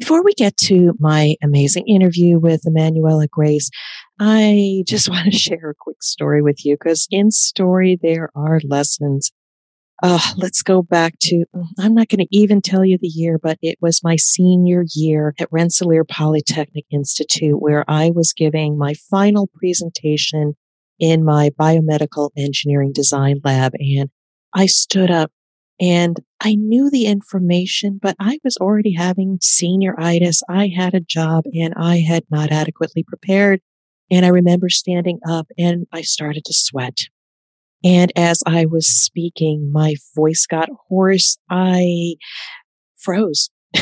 Before we get to my amazing interview with Emmanuella Grace, I just want to share a quick story with you because in story, there are lessons. Let's go back to, mm, I'm not going to even tell you the year, but it was my senior year at Rensselaer Polytechnic Institute where I was giving my final presentation in my biomedical engineering design lab. And I stood up and I knew the information, but I was already having senioritis. I had a job and I had not adequately prepared. And I remember standing up and I started to sweat. And as I was speaking, my voice got hoarse. I froze.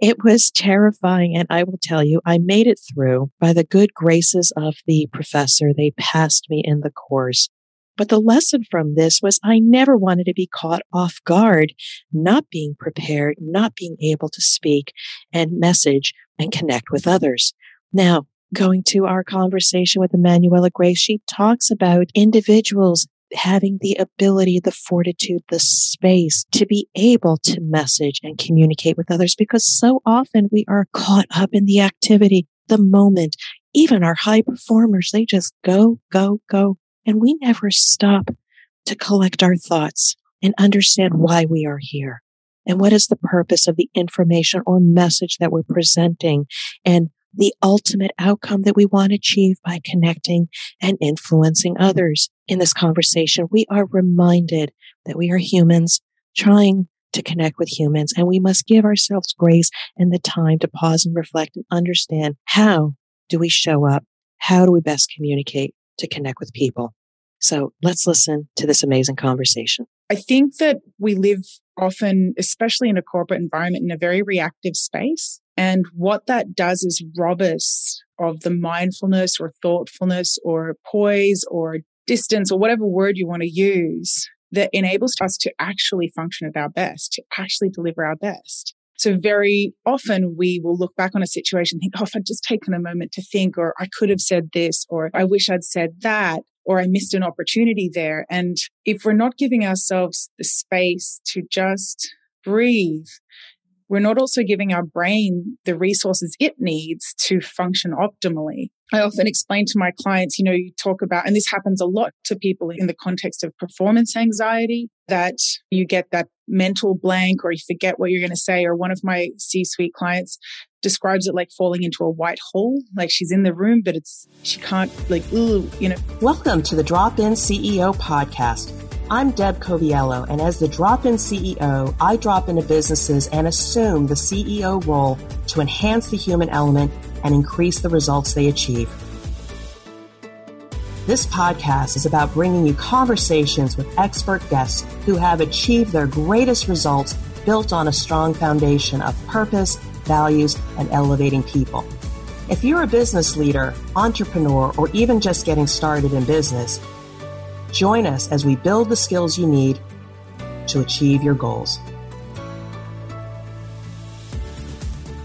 it was terrifying. And I will tell you, I made it through by the good graces of the professor. They passed me in the course. But the lesson from this was I never wanted to be caught off guard, not being prepared, not being able to speak and message and connect with others. Now, going to our conversation with Emmanuella Grace, she talks about individuals having the ability, the fortitude, the space to be able to message and communicate with others because so often we are caught up in the activity, the moment. Even our high performers, they just go, go, go. And we never stop to collect our thoughts and understand why we are here and what is the purpose of the information or message that we're presenting and the ultimate outcome that we want to achieve by connecting and influencing others. In this conversation, we are reminded that we are humans trying to connect with humans and we must give ourselves grace and the time to pause and reflect and understand how do we show up? How do we best communicate? To connect with people. So let's listen to this amazing conversation. I think that we live often, especially in a corporate environment, in a very reactive space. And what that does is rob us of the mindfulness or thoughtfulness or poise or distance or whatever word you want to use that enables us to actually function at our best, to actually deliver our best. So very often we will look back on a situation, think, oh, if I'd just taken a moment to think, or I could have said this, or I wish I'd said that, or I missed an opportunity there. And if we're not giving ourselves the space to just breathe, we're not also giving our brain the resources it needs to function optimally. I often explain to my clients, you know, you talk about, and this happens a lot to people in the context of performance anxiety, that you get that mental blank or you forget what you're going to say. Or one of my C suite clients describes it like falling into a white hole. Like she's in the room, but it's, she can't, like, ooh, you know. Welcome to the Drop In CEO podcast. I'm Deb Coviello, and as the Drop In CEO, I drop into businesses and assume the CEO role to enhance the human element and increase the results they achieve. This podcast is about bringing you conversations with expert guests who have achieved their greatest results built on a strong foundation of purpose, values, and elevating people. If you're a business leader, entrepreneur, or even just getting started in business, join us as we build the skills you need to achieve your goals.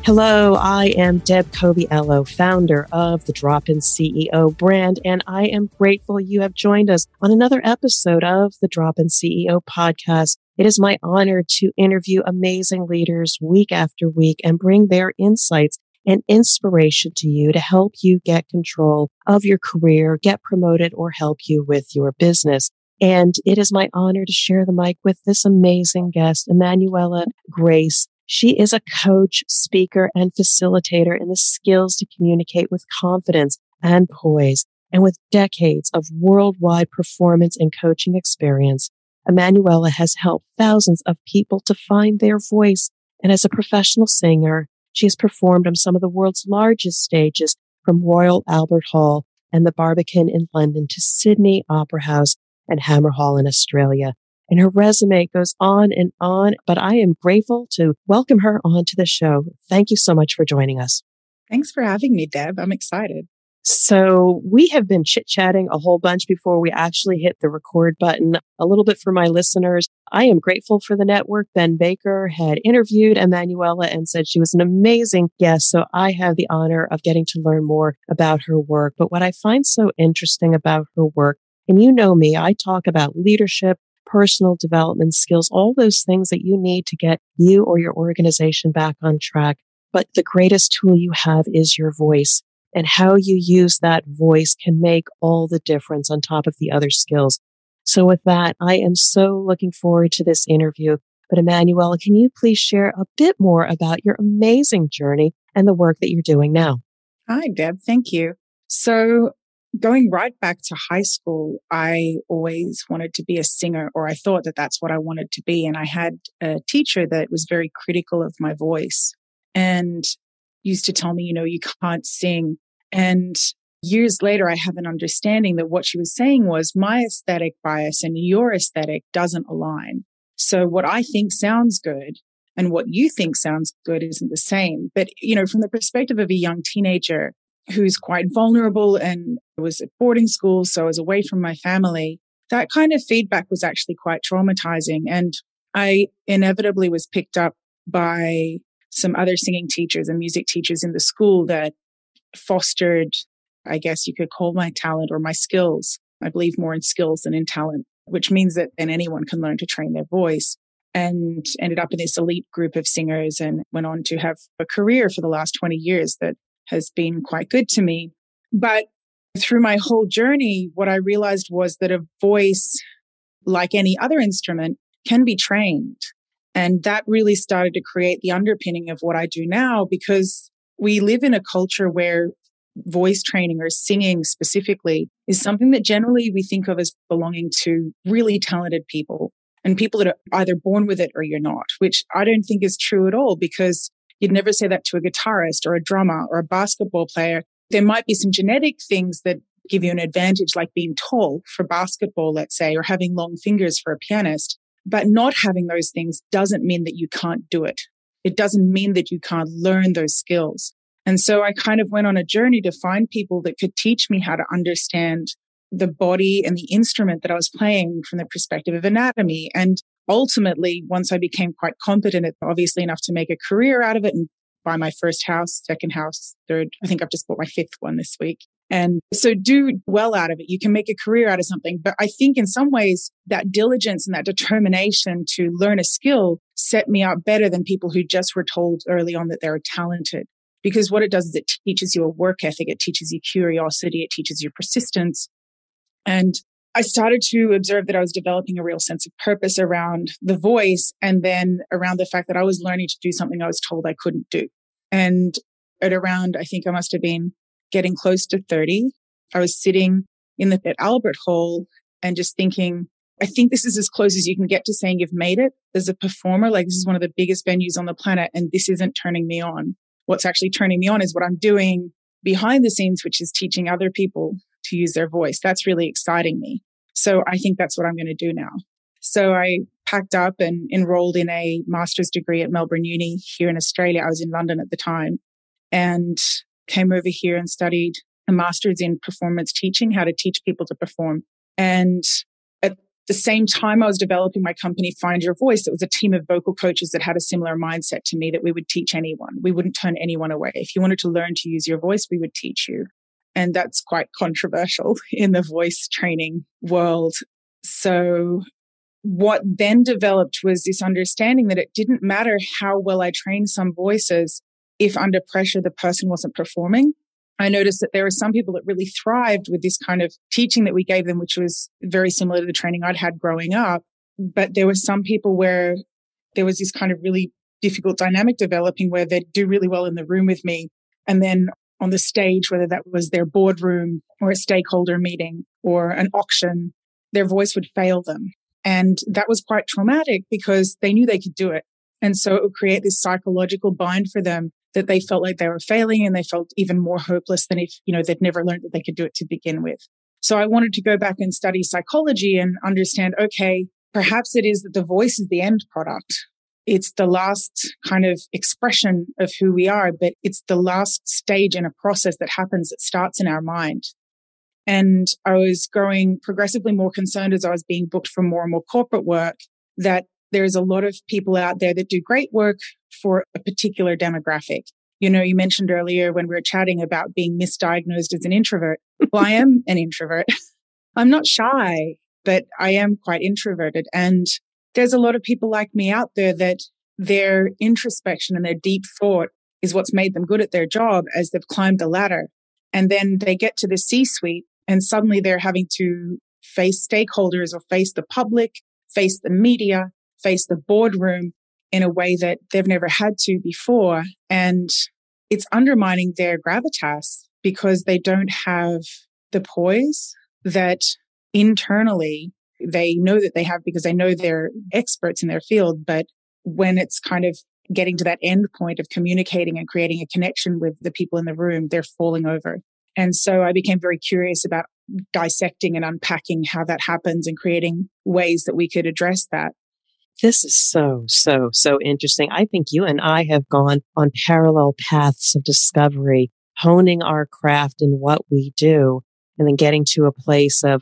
Hello, I am Deb Coviello, founder of the Drop In CEO brand, and I am grateful you have joined us on another episode of the Drop In CEO podcast. It is my honor to interview amazing leaders week after week and bring their insights and inspiration to you to help you get control of your career, get promoted, or help you with your business. And it is my honor to share the mic with this amazing guest, Emmanuella Grace. She is a coach, speaker, and facilitator in the skills to communicate with confidence and poise. And with decades of worldwide performance and coaching experience, Emmanuella has helped thousands of people to find their voice. And as a professional singer, she has performed on some of the world's largest stages from Royal Albert Hall and the Barbican in London to Sydney Opera House and Hamer Hall in Australia. And her resume goes on and on, but I am grateful to welcome her onto the show. Thank you so much for joining us. Thanks for having me, Deb. I'm excited. So we have been chit chatting a whole bunch before we actually hit the record button. A little bit for my listeners. I am grateful for the network. Ben Baker had interviewed Emmanuella and said she was an amazing guest. So I have the honor of getting to learn more about her work. But what I find so interesting about her work, and you know me, I talk about leadership, personal development skills, all those things that you need to get you or your organization back on track. but the greatest tool you have is your voice. And how you use that voice can make all the difference on top of the other skills. So, with that, I am so looking forward to this interview. But, Emmanuel, can you please share a bit more about your amazing journey and the work that you're doing now? Hi, Deb. Thank you. So, going right back to high school, I always wanted to be a singer, or I thought that that's what I wanted to be. And I had a teacher that was very critical of my voice and used to tell me, you know, you can't sing. And years later, I have an understanding that what she was saying was my aesthetic bias and your aesthetic doesn't align. So what I think sounds good and what you think sounds good isn't the same. But, you know, from the perspective of a young teenager, who's quite vulnerable and was at boarding school, so I was away from my family. That kind of feedback was actually quite traumatizing. And I inevitably was picked up by some other singing teachers and music teachers in the school that fostered, I guess you could call my talent or my skills. I believe more in skills than in talent, which means that then anyone can learn to train their voice and ended up in this elite group of singers and went on to have a career for the last 20 years that has been quite good to me. But through my whole journey, what I realized was that a voice, like any other instrument, can be trained. And that really started to create the underpinning of what I do now because we live in a culture where voice training or singing specifically is something that generally we think of as belonging to really talented people and people that are either born with it or you're not, which I don't think is true at all because You'd never say that to a guitarist or a drummer or a basketball player. There might be some genetic things that give you an advantage, like being tall for basketball, let's say, or having long fingers for a pianist. But not having those things doesn't mean that you can't do it. It doesn't mean that you can't learn those skills. And so I kind of went on a journey to find people that could teach me how to understand the body and the instrument that I was playing from the perspective of anatomy and ultimately, once I became quite competent, obviously enough to make a career out of it and buy my first house, second house, third, I think I've just bought my fifth one this week. And so do well out of it. You can make a career out of something. But I think in some ways that diligence and that determination to learn a skill set me up better than people who just were told early on that they're talented. Because what it does is it teaches you a work ethic. It teaches you curiosity. It teaches you persistence. And I started to observe that I was developing a real sense of purpose around the voice and then around the fact that I was learning to do something I was told I couldn't do. And at around, I think I must have been getting close to 30, I was sitting in the at Albert Hall and just thinking, I think this is as close as you can get to saying you've made it as a performer. Like this is one of the biggest venues on the planet and this isn't turning me on. What's actually turning me on is what I'm doing behind the scenes, which is teaching other people to use their voice. That's really exciting me. So I think that's what I'm going to do now. So I packed up and enrolled in a master's degree at Melbourne Uni here in Australia. I was in London at the time and came over here and studied a master's in performance teaching, how to teach people to perform. And at the same time, I was developing my company, Find Your Voice. It was a team of vocal coaches that had a similar mindset to me that we would teach anyone. We wouldn't turn anyone away. If you wanted to learn to use your voice, we would teach you. And that's quite controversial in the voice training world. So what then developed was this understanding that it didn't matter how well I trained some voices if under pressure the person wasn't performing. I noticed that there were some people that really thrived with this kind of teaching that we gave them, which was very similar to the training I'd had growing up. But there were some people where there was this kind of really difficult dynamic developing where they'd do really well in the room with me. And then on the stage, whether that was their boardroom or a stakeholder meeting or an auction, their voice would fail them. And that was quite traumatic because they knew they could do it. And so it would create this psychological bind for them that they felt like they were failing and they felt even more hopeless than if, you know, they'd never learned that they could do it to begin with. So I wanted to go back and study psychology and understand, okay, perhaps it is that the voice is the end product it's the last kind of expression of who we are, but it's the last stage in a process that happens that starts in our mind. And I was growing progressively more concerned as I was being booked for more and more corporate work that there's a lot of people out there that do great work for a particular demographic. You know, you mentioned earlier when we were chatting about being misdiagnosed as an introvert. Well, I am an introvert. I'm not shy, but I am quite introverted. And there's a lot of people like me out there that their introspection and their deep thought is what's made them good at their job as they've climbed the ladder. And then they get to the C suite and suddenly they're having to face stakeholders or face the public, face the media, face the boardroom in a way that they've never had to before. And it's undermining their gravitas because they don't have the poise that internally they know that they have because they know they're experts in their field. But when it's kind of getting to that end point of communicating and creating a connection with the people in the room, they're falling over. And so I became very curious about dissecting and unpacking how that happens and creating ways that we could address that. This is so, so, so interesting. I think you and I have gone on parallel paths of discovery, honing our craft in what we do, and then getting to a place of,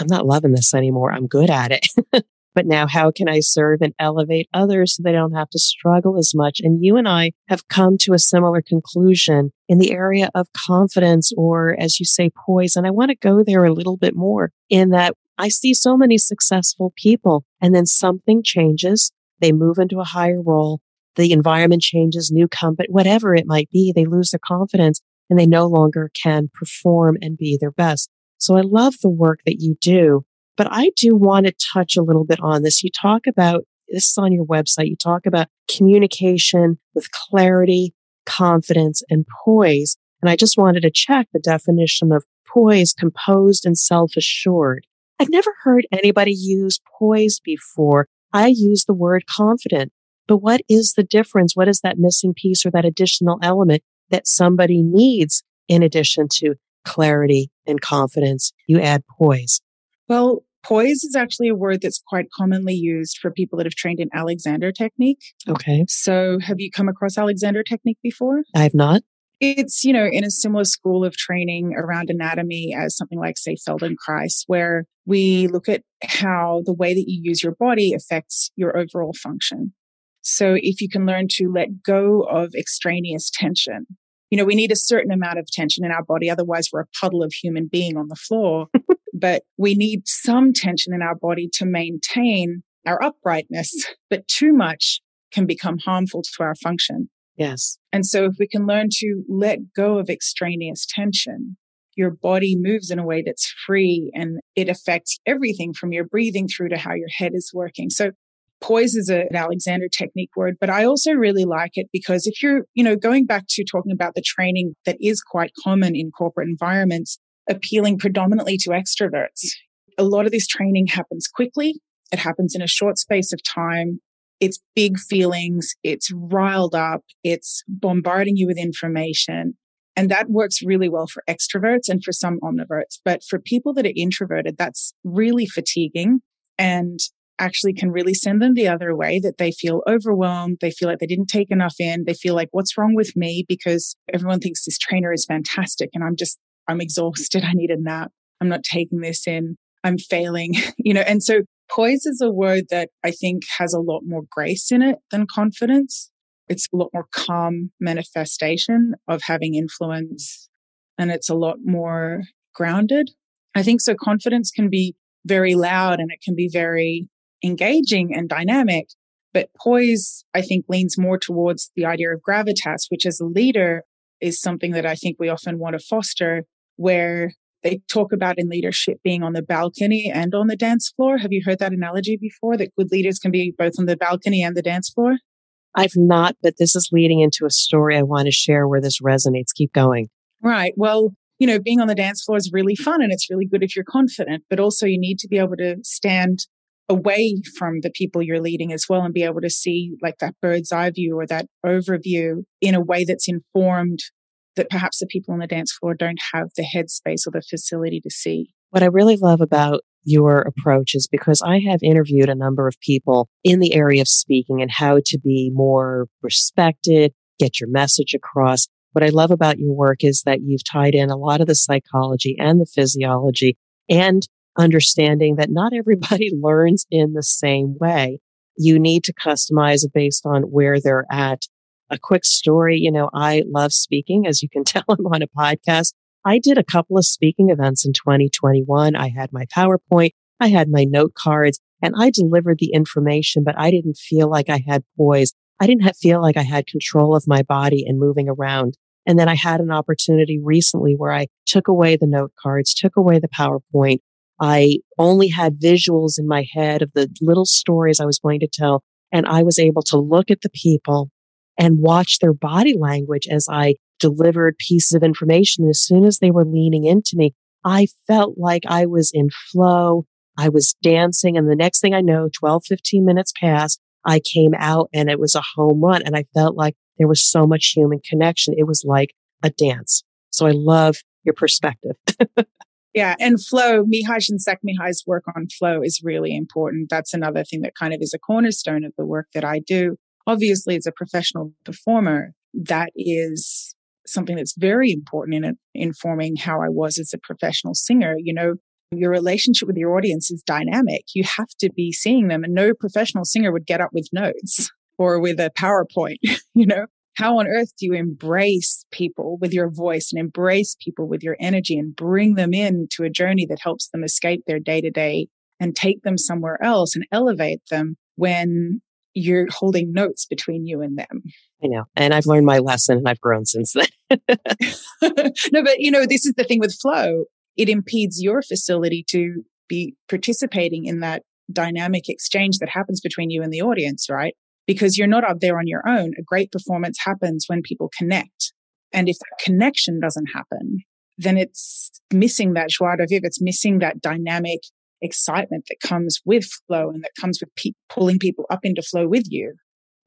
I'm not loving this anymore. I'm good at it. but now how can I serve and elevate others so they don't have to struggle as much? And you and I have come to a similar conclusion in the area of confidence or, as you say, poise. And I want to go there a little bit more in that I see so many successful people and then something changes. They move into a higher role. The environment changes, new company, whatever it might be. They lose their confidence and they no longer can perform and be their best. So I love the work that you do, but I do want to touch a little bit on this. You talk about this is on your website. You talk about communication with clarity, confidence, and poise. And I just wanted to check the definition of poise, composed and self assured. I've never heard anybody use poised before. I use the word confident. But what is the difference? What is that missing piece or that additional element that somebody needs in addition to clarity and confidence? You add poise. Well, poise is actually a word that's quite commonly used for people that have trained in Alexander technique. Okay. So have you come across Alexander technique before? I have not. It's, you know, in a similar school of training around anatomy as something like, say, Feldenkrais, where we look at how the way that you use your body affects your overall function. So if you can learn to let go of extraneous tension, you know, we need a certain amount of tension in our body. Otherwise, we're a puddle of human being on the floor. but we need some tension in our body to maintain our uprightness. But too much can become harmful to our function. Yes. And so if we can learn to let go of extraneous tension, your body moves in a way that's free and it affects everything from your breathing through to how your head is working. So poise is a, an Alexander technique word, but I also really like it because if you're, you know, going back to talking about the training that is quite common in corporate environments, appealing predominantly to extroverts, a lot of this training happens quickly. It happens in a short space of time it's big feelings, it's riled up, it's bombarding you with information. And that works really well for extroverts and for some omniverts. But for people that are introverted, that's really fatiguing and actually can really send them the other way that they feel overwhelmed. They feel like they didn't take enough in. They feel like, what's wrong with me? Because everyone thinks this trainer is fantastic and I'm just, I'm exhausted. I need a nap. I'm not taking this in. I'm failing, you know, and so Poise is a word that I think has a lot more grace in it than confidence. It's a lot more calm manifestation of having influence and it's a lot more grounded. I think so confidence can be very loud and it can be very engaging and dynamic. But poise, I think, leans more towards the idea of gravitas, which as a leader is something that I think we often want to foster, where they talk about in leadership being on the balcony and on the dance floor. Have you heard that analogy before that good leaders can be both on the balcony and the dance floor? I've not, but this is leading into a story I want to share where this resonates. Keep going. Right. Well, you know, being on the dance floor is really fun and it's really good if you're confident, but also you need to be able to stand away from the people you're leading as well and be able to see like that bird's eye view or that overview in a way that's informed that perhaps the people on the dance floor don't have the headspace or the facility to see. What I really love about your approach is because I have interviewed a number of people in the area of speaking and how to be more respected, get your message across. What I love about your work is that you've tied in a lot of the psychology and the physiology and understanding that not everybody learns in the same way. You need to customize based on where they're at a quick story. You know, I love speaking. As you can tell, I'm on a podcast. I did a couple of speaking events in 2021. I had my PowerPoint, I had my note cards, and I delivered the information, but I didn't feel like I had poise. I didn't feel like I had control of my body and moving around. And then I had an opportunity recently where I took away the note cards, took away the PowerPoint. I only had visuals in my head of the little stories I was going to tell. And I was able to look at the people and watch their body language as I delivered pieces of information. And as soon as they were leaning into me, I felt like I was in flow. I was dancing. And the next thing I know, 12, 15 minutes passed. I came out and it was a home run. And I felt like there was so much human connection. It was like a dance. So I love your perspective. yeah. And flow, Mihaly Csikszentmihalyi's work on flow is really important. That's another thing that kind of is a cornerstone of the work that I do. Obviously, as a professional performer, that is something that's very important in informing how I was as a professional singer. You know, your relationship with your audience is dynamic. You have to be seeing them and no professional singer would get up with notes or with a PowerPoint, you know? How on earth do you embrace people with your voice and embrace people with your energy and bring them into a journey that helps them escape their day to day and take them somewhere else and elevate them when you're holding notes between you and them. I know. And I've learned my lesson and I've grown since then. no, but you know, this is the thing with flow. It impedes your facility to be participating in that dynamic exchange that happens between you and the audience, right? Because you're not out there on your own. A great performance happens when people connect. And if that connection doesn't happen, then it's missing that joie de vivre. It's missing that dynamic excitement that comes with flow and that comes with pe- pulling people up into flow with you.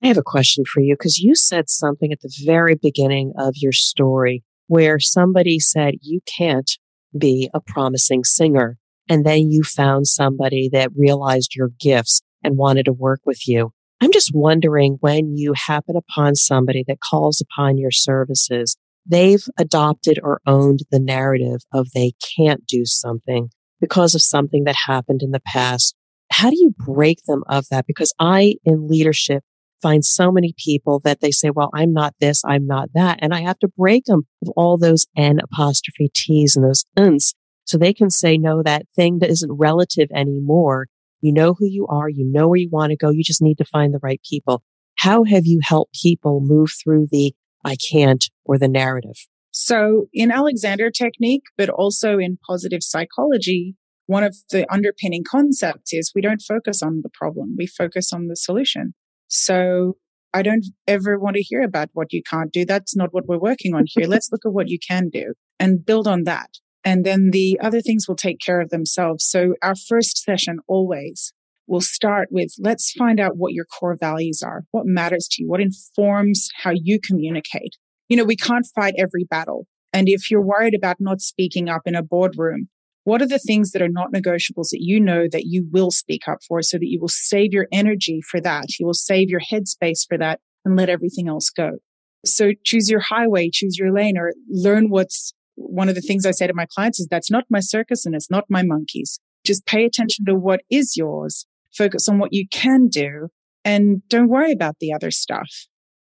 I have a question for you because you said something at the very beginning of your story where somebody said you can't be a promising singer. And then you found somebody that realized your gifts and wanted to work with you. I'm just wondering when you happen upon somebody that calls upon your services, they've adopted or owned the narrative of they can't do something because of something that happened in the past. How do you break them of that? Because I, in leadership, find so many people that they say, well, I'm not this, I'm not that. And I have to break them of all those N apostrophe T's and those uns so they can say, no, that thing that isn't relative anymore. You know who you are. You know where you want to go. You just need to find the right people. How have you helped people move through the I can't or the narrative? So in Alexander technique, but also in positive psychology, one of the underpinning concepts is we don't focus on the problem. We focus on the solution. So I don't ever want to hear about what you can't do. That's not what we're working on here. Let's look at what you can do and build on that. And then the other things will take care of themselves. So our first session always will start with let's find out what your core values are, what matters to you, what informs how you communicate you know, we can't fight every battle. And if you're worried about not speaking up in a boardroom, what are the things that are not negotiables that you know that you will speak up for so that you will save your energy for that? You will save your headspace for that and let everything else go. So choose your highway, choose your lane or learn what's one of the things I say to my clients is that's not my circus and it's not my monkeys. Just pay attention to what is yours, focus on what you can do and don't worry about the other stuff.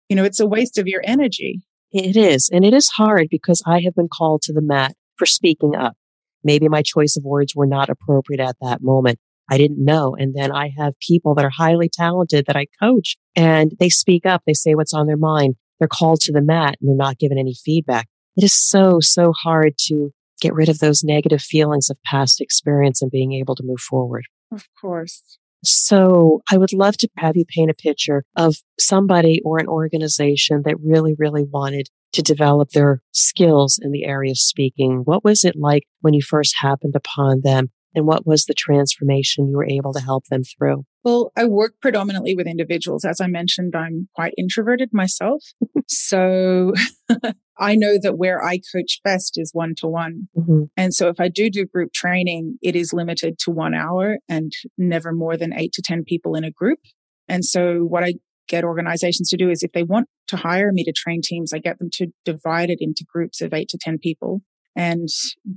You know, it's a waste of your energy. It is. And it is hard because I have been called to the mat for speaking up. Maybe my choice of words were not appropriate at that moment. I didn't know. And then I have people that are highly talented that I coach and they speak up. They say what's on their mind. They're called to the mat and they're not given any feedback. It is so, so hard to get rid of those negative feelings of past experience and being able to move forward. Of course. So I would love to have you paint a picture of somebody or an organization that really, really wanted to develop their skills in the area of speaking. What was it like when you first happened upon them? And what was the transformation you were able to help them through? Well, I work predominantly with individuals. As I mentioned, I'm quite introverted myself. so I know that where I coach best is one to one. And so if I do do group training, it is limited to one hour and never more than eight to 10 people in a group. And so what I get organizations to do is if they want to hire me to train teams, I get them to divide it into groups of eight to 10 people and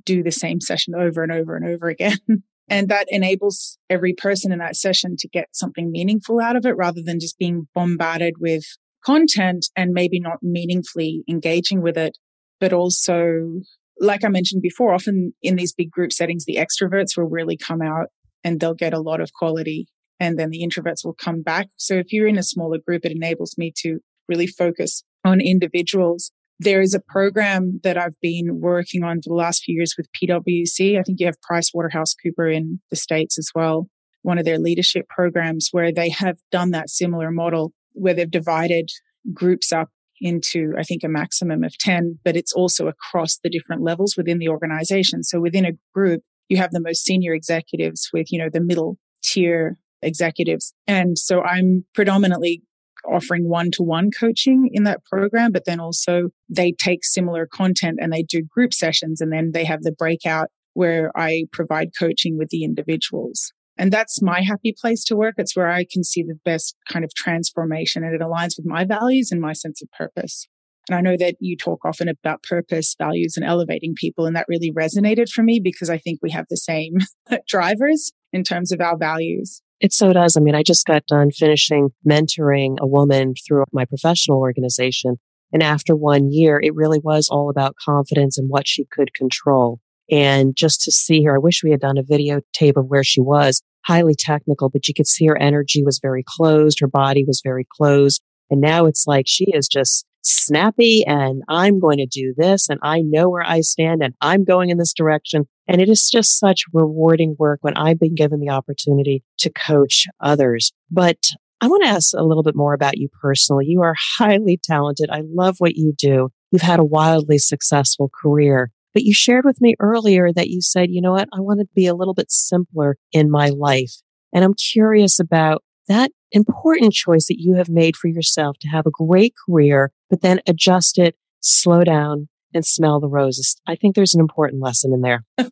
do the same session over and over and over again. and that enables every person in that session to get something meaningful out of it rather than just being bombarded with content and maybe not meaningfully engaging with it, but also, like I mentioned before, often in these big group settings, the extroverts will really come out and they'll get a lot of quality and then the introverts will come back. So if you're in a smaller group, it enables me to really focus on individuals. There is a program that I've been working on for the last few years with PwC. I think you have Price Waterhouse Cooper in the States as well. One of their leadership programs where they have done that similar model where they've divided groups up into, I think, a maximum of 10, but it's also across the different levels within the organization. So within a group, you have the most senior executives with, you know, the middle tier executives. And so I'm predominantly offering one to one coaching in that program, but then also they take similar content and they do group sessions and then they have the breakout where I provide coaching with the individuals. And that's my happy place to work. It's where I can see the best kind of transformation and it aligns with my values and my sense of purpose. And I know that you talk often about purpose, values, and elevating people. And that really resonated for me because I think we have the same drivers in terms of our values. It so does. I mean, I just got done finishing mentoring a woman through my professional organization. And after one year, it really was all about confidence and what she could control. And just to see her, I wish we had done a videotape of where she was, highly technical, but you could see her energy was very closed. Her body was very closed. And now it's like she is just snappy and I'm going to do this and I know where I stand and I'm going in this direction. And it is just such rewarding work when I've been given the opportunity to coach others. But I want to ask a little bit more about you personally. You are highly talented. I love what you do. You've had a wildly successful career. But you shared with me earlier that you said, you know what, I want to be a little bit simpler in my life. And I'm curious about that important choice that you have made for yourself to have a great career, but then adjust it, slow down, and smell the roses. I think there's an important lesson in there.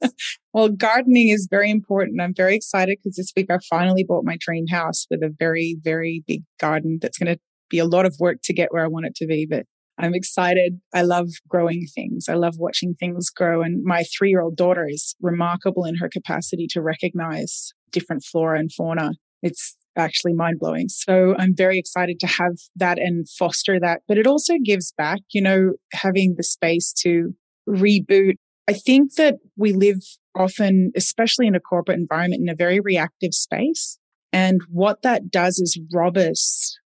well, gardening is very important. I'm very excited because this week I finally bought my dream house with a very, very big garden that's going to be a lot of work to get where I want it to be, but I'm excited. I love growing things. I love watching things grow. And my three year old daughter is remarkable in her capacity to recognize different flora and fauna. It's actually mind blowing. So I'm very excited to have that and foster that. But it also gives back, you know, having the space to reboot. I think that we live often, especially in a corporate environment, in a very reactive space. And what that does is rob us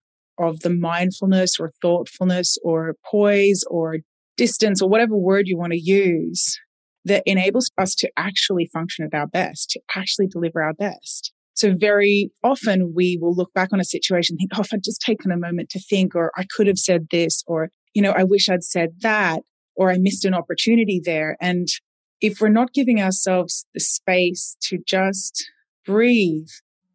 of the mindfulness or thoughtfulness or poise or distance or whatever word you want to use that enables us to actually function at our best, to actually deliver our best. So very often we will look back on a situation, think, oh, if I'd just taken a moment to think, or I could have said this, or, you know, I wish I'd said that, or I missed an opportunity there. And if we're not giving ourselves the space to just breathe,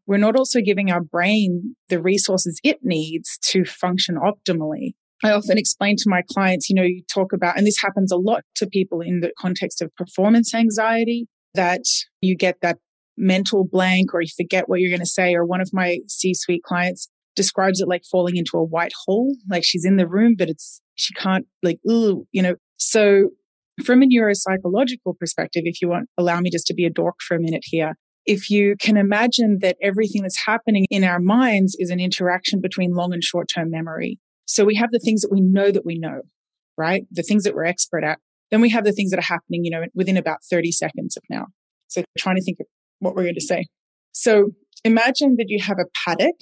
we're not also giving our brain the resources it needs to function optimally. I often explain to my clients, you know, you talk about, and this happens a lot to people in the context of performance anxiety, that you get that mental blank or you forget what you're going to say. Or one of my C suite clients describes it like falling into a white hole, like she's in the room, but it's, she can't like, ooh, you know. So from a neuropsychological perspective, if you want, allow me just to be a dork for a minute here. If you can imagine that everything that's happening in our minds is an interaction between long and short term memory. So we have the things that we know that we know, right? The things that we're expert at. Then we have the things that are happening, you know, within about 30 seconds of now. So trying to think of what we're going to say. So imagine that you have a paddock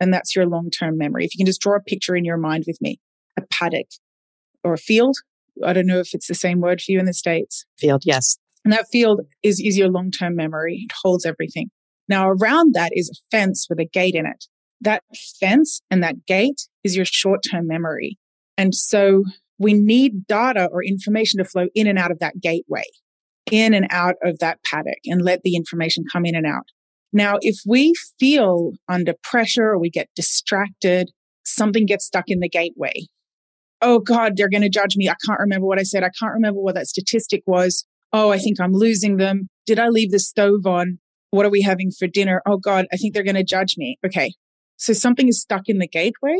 and that's your long term memory. If you can just draw a picture in your mind with me, a paddock or a field. I don't know if it's the same word for you in the States. Field, yes. And that field is, is your long term memory. It holds everything. Now around that is a fence with a gate in it. That fence and that gate is your short term memory. And so we need data or information to flow in and out of that gateway in and out of that paddock and let the information come in and out. Now, if we feel under pressure or we get distracted, something gets stuck in the gateway. Oh God, they're going to judge me. I can't remember what I said. I can't remember what that statistic was. Oh, I think I'm losing them. Did I leave the stove on? What are we having for dinner? Oh God, I think they're going to judge me. Okay. So something is stuck in the gateway.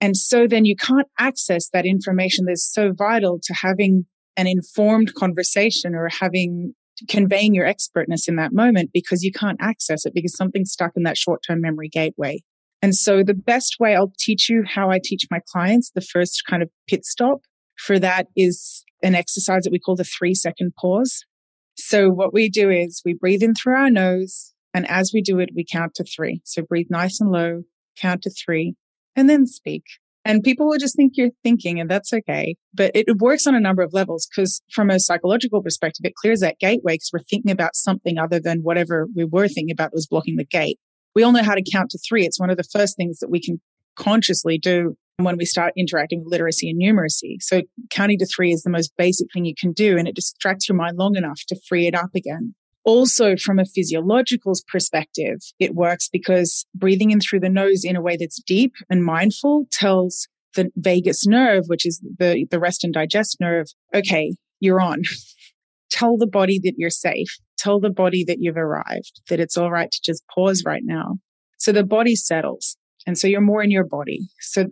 And so then you can't access that information that's so vital to having an informed conversation or having conveying your expertness in that moment because you can't access it because something's stuck in that short term memory gateway. And so the best way I'll teach you how I teach my clients, the first kind of pit stop for that is an exercise that we call the three second pause. So what we do is we breathe in through our nose And as we do it, we count to three. So breathe nice and low, count to three, and then speak. And people will just think you're thinking, and that's okay. But it works on a number of levels because from a psychological perspective, it clears that gateway because we're thinking about something other than whatever we were thinking about that was blocking the gate. We all know how to count to three. It's one of the first things that we can consciously do when we start interacting with literacy and numeracy. So counting to three is the most basic thing you can do, and it distracts your mind long enough to free it up again. Also, from a physiological perspective, it works because breathing in through the nose in a way that's deep and mindful tells the vagus nerve, which is the, the rest and digest nerve, okay, you're on. Tell the body that you're safe. Tell the body that you've arrived, that it's all right to just pause right now. So the body settles. And so you're more in your body. So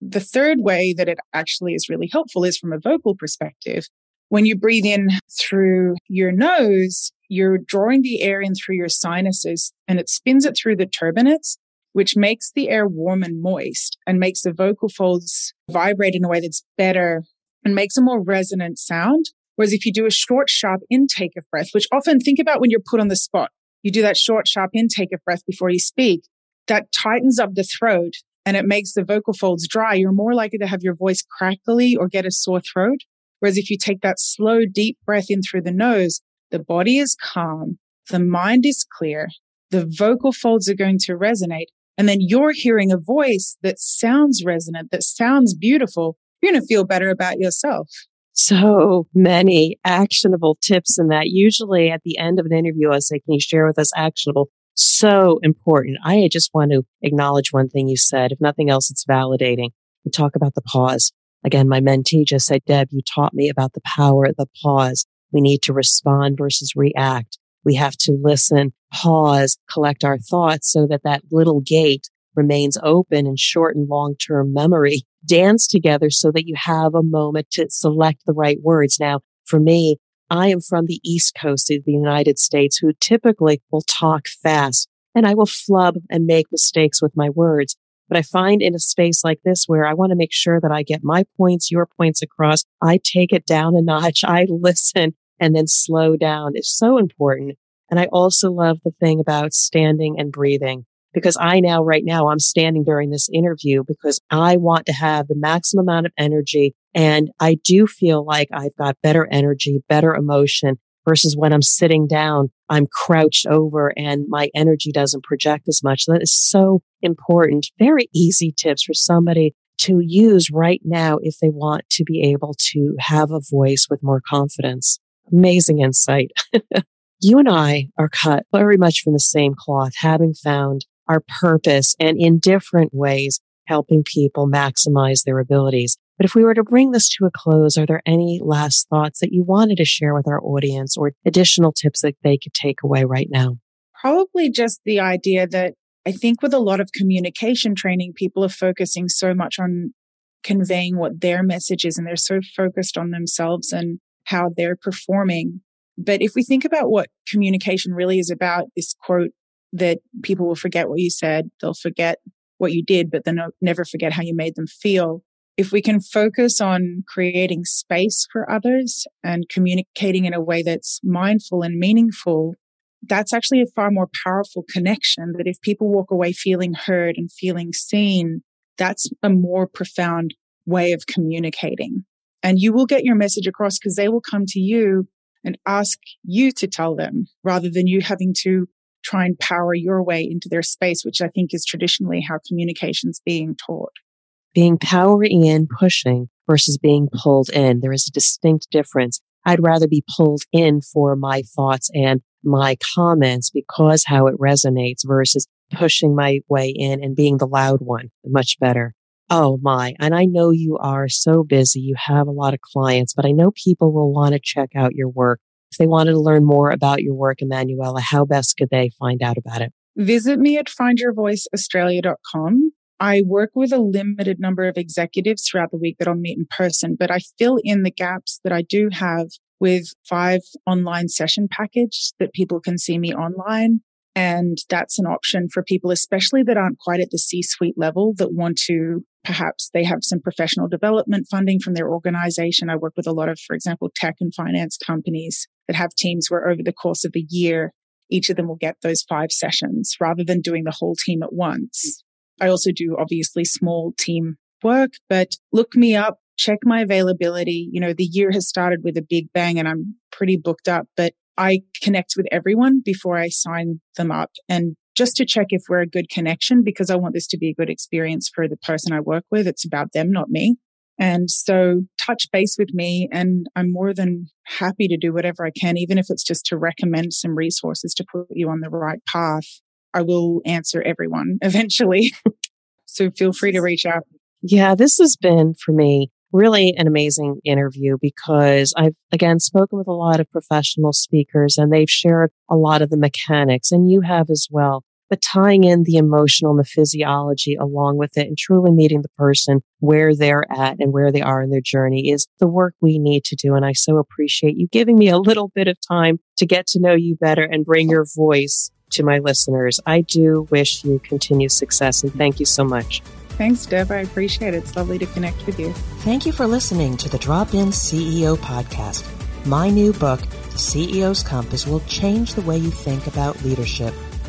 the third way that it actually is really helpful is from a vocal perspective. When you breathe in through your nose, you're drawing the air in through your sinuses and it spins it through the turbinates, which makes the air warm and moist and makes the vocal folds vibrate in a way that's better and makes a more resonant sound. Whereas if you do a short, sharp intake of breath, which often think about when you're put on the spot, you do that short, sharp intake of breath before you speak, that tightens up the throat and it makes the vocal folds dry. You're more likely to have your voice crackly or get a sore throat. Whereas if you take that slow, deep breath in through the nose, the body is calm, the mind is clear, the vocal folds are going to resonate. And then you're hearing a voice that sounds resonant, that sounds beautiful. You're going to feel better about yourself. So many actionable tips in that. Usually at the end of an interview, I say, Can you share with us actionable? So important. I just want to acknowledge one thing you said. If nothing else, it's validating. We talk about the pause. Again, my mentee just said, Deb, you taught me about the power of the pause. We need to respond versus react. We have to listen, pause, collect our thoughts so that that little gate remains open and short and long term memory. Dance together so that you have a moment to select the right words. Now, for me, I am from the East Coast of the United States who typically will talk fast and I will flub and make mistakes with my words. But I find in a space like this where I want to make sure that I get my points, your points across, I take it down a notch. I listen and then slow down is so important. And I also love the thing about standing and breathing because I now, right now, I'm standing during this interview because I want to have the maximum amount of energy. And I do feel like I've got better energy, better emotion versus when I'm sitting down, I'm crouched over and my energy doesn't project as much. That is so important. Very easy tips for somebody to use right now if they want to be able to have a voice with more confidence. Amazing insight. you and I are cut very much from the same cloth, having found our purpose and in different ways helping people maximize their abilities. But if we were to bring this to a close, are there any last thoughts that you wanted to share with our audience or additional tips that they could take away right now? Probably just the idea that I think with a lot of communication training, people are focusing so much on conveying what their message is and they're so focused on themselves and how they're performing. But if we think about what communication really is about, this quote that people will forget what you said, they'll forget what you did, but they'll never forget how you made them feel. If we can focus on creating space for others and communicating in a way that's mindful and meaningful, that's actually a far more powerful connection that if people walk away feeling heard and feeling seen, that's a more profound way of communicating. And you will get your message across because they will come to you and ask you to tell them rather than you having to try and power your way into their space, which I think is traditionally how communication's being taught. Being powering in, pushing versus being pulled in. There is a distinct difference. I'd rather be pulled in for my thoughts and my comments because how it resonates versus pushing my way in and being the loud one. Much better. Oh my. And I know you are so busy. You have a lot of clients, but I know people will want to check out your work. If they wanted to learn more about your work, Emmanuella, how best could they find out about it? Visit me at findyourvoiceaustralia.com. I work with a limited number of executives throughout the week that I'll meet in person, but I fill in the gaps that I do have with five online session package that people can see me online. And that's an option for people, especially that aren't quite at the C suite level that want to perhaps they have some professional development funding from their organization. I work with a lot of, for example, tech and finance companies that have teams where over the course of a year, each of them will get those five sessions rather than doing the whole team at once. I also do obviously small team work, but look me up, check my availability. You know, the year has started with a big bang and I'm pretty booked up, but I connect with everyone before I sign them up and just to check if we're a good connection because I want this to be a good experience for the person I work with. It's about them, not me. And so touch base with me and I'm more than happy to do whatever I can, even if it's just to recommend some resources to put you on the right path. I will answer everyone eventually. so feel free to reach out. Yeah, this has been for me really an amazing interview because I've again spoken with a lot of professional speakers and they've shared a lot of the mechanics and you have as well but tying in the emotional and the physiology along with it and truly meeting the person where they're at and where they are in their journey is the work we need to do. And I so appreciate you giving me a little bit of time to get to know you better and bring your voice to my listeners. I do wish you continued success and thank you so much. Thanks, Deb. I appreciate it. It's lovely to connect with you. Thank you for listening to the Drop In CEO podcast. My new book, The CEO's Compass, will change the way you think about leadership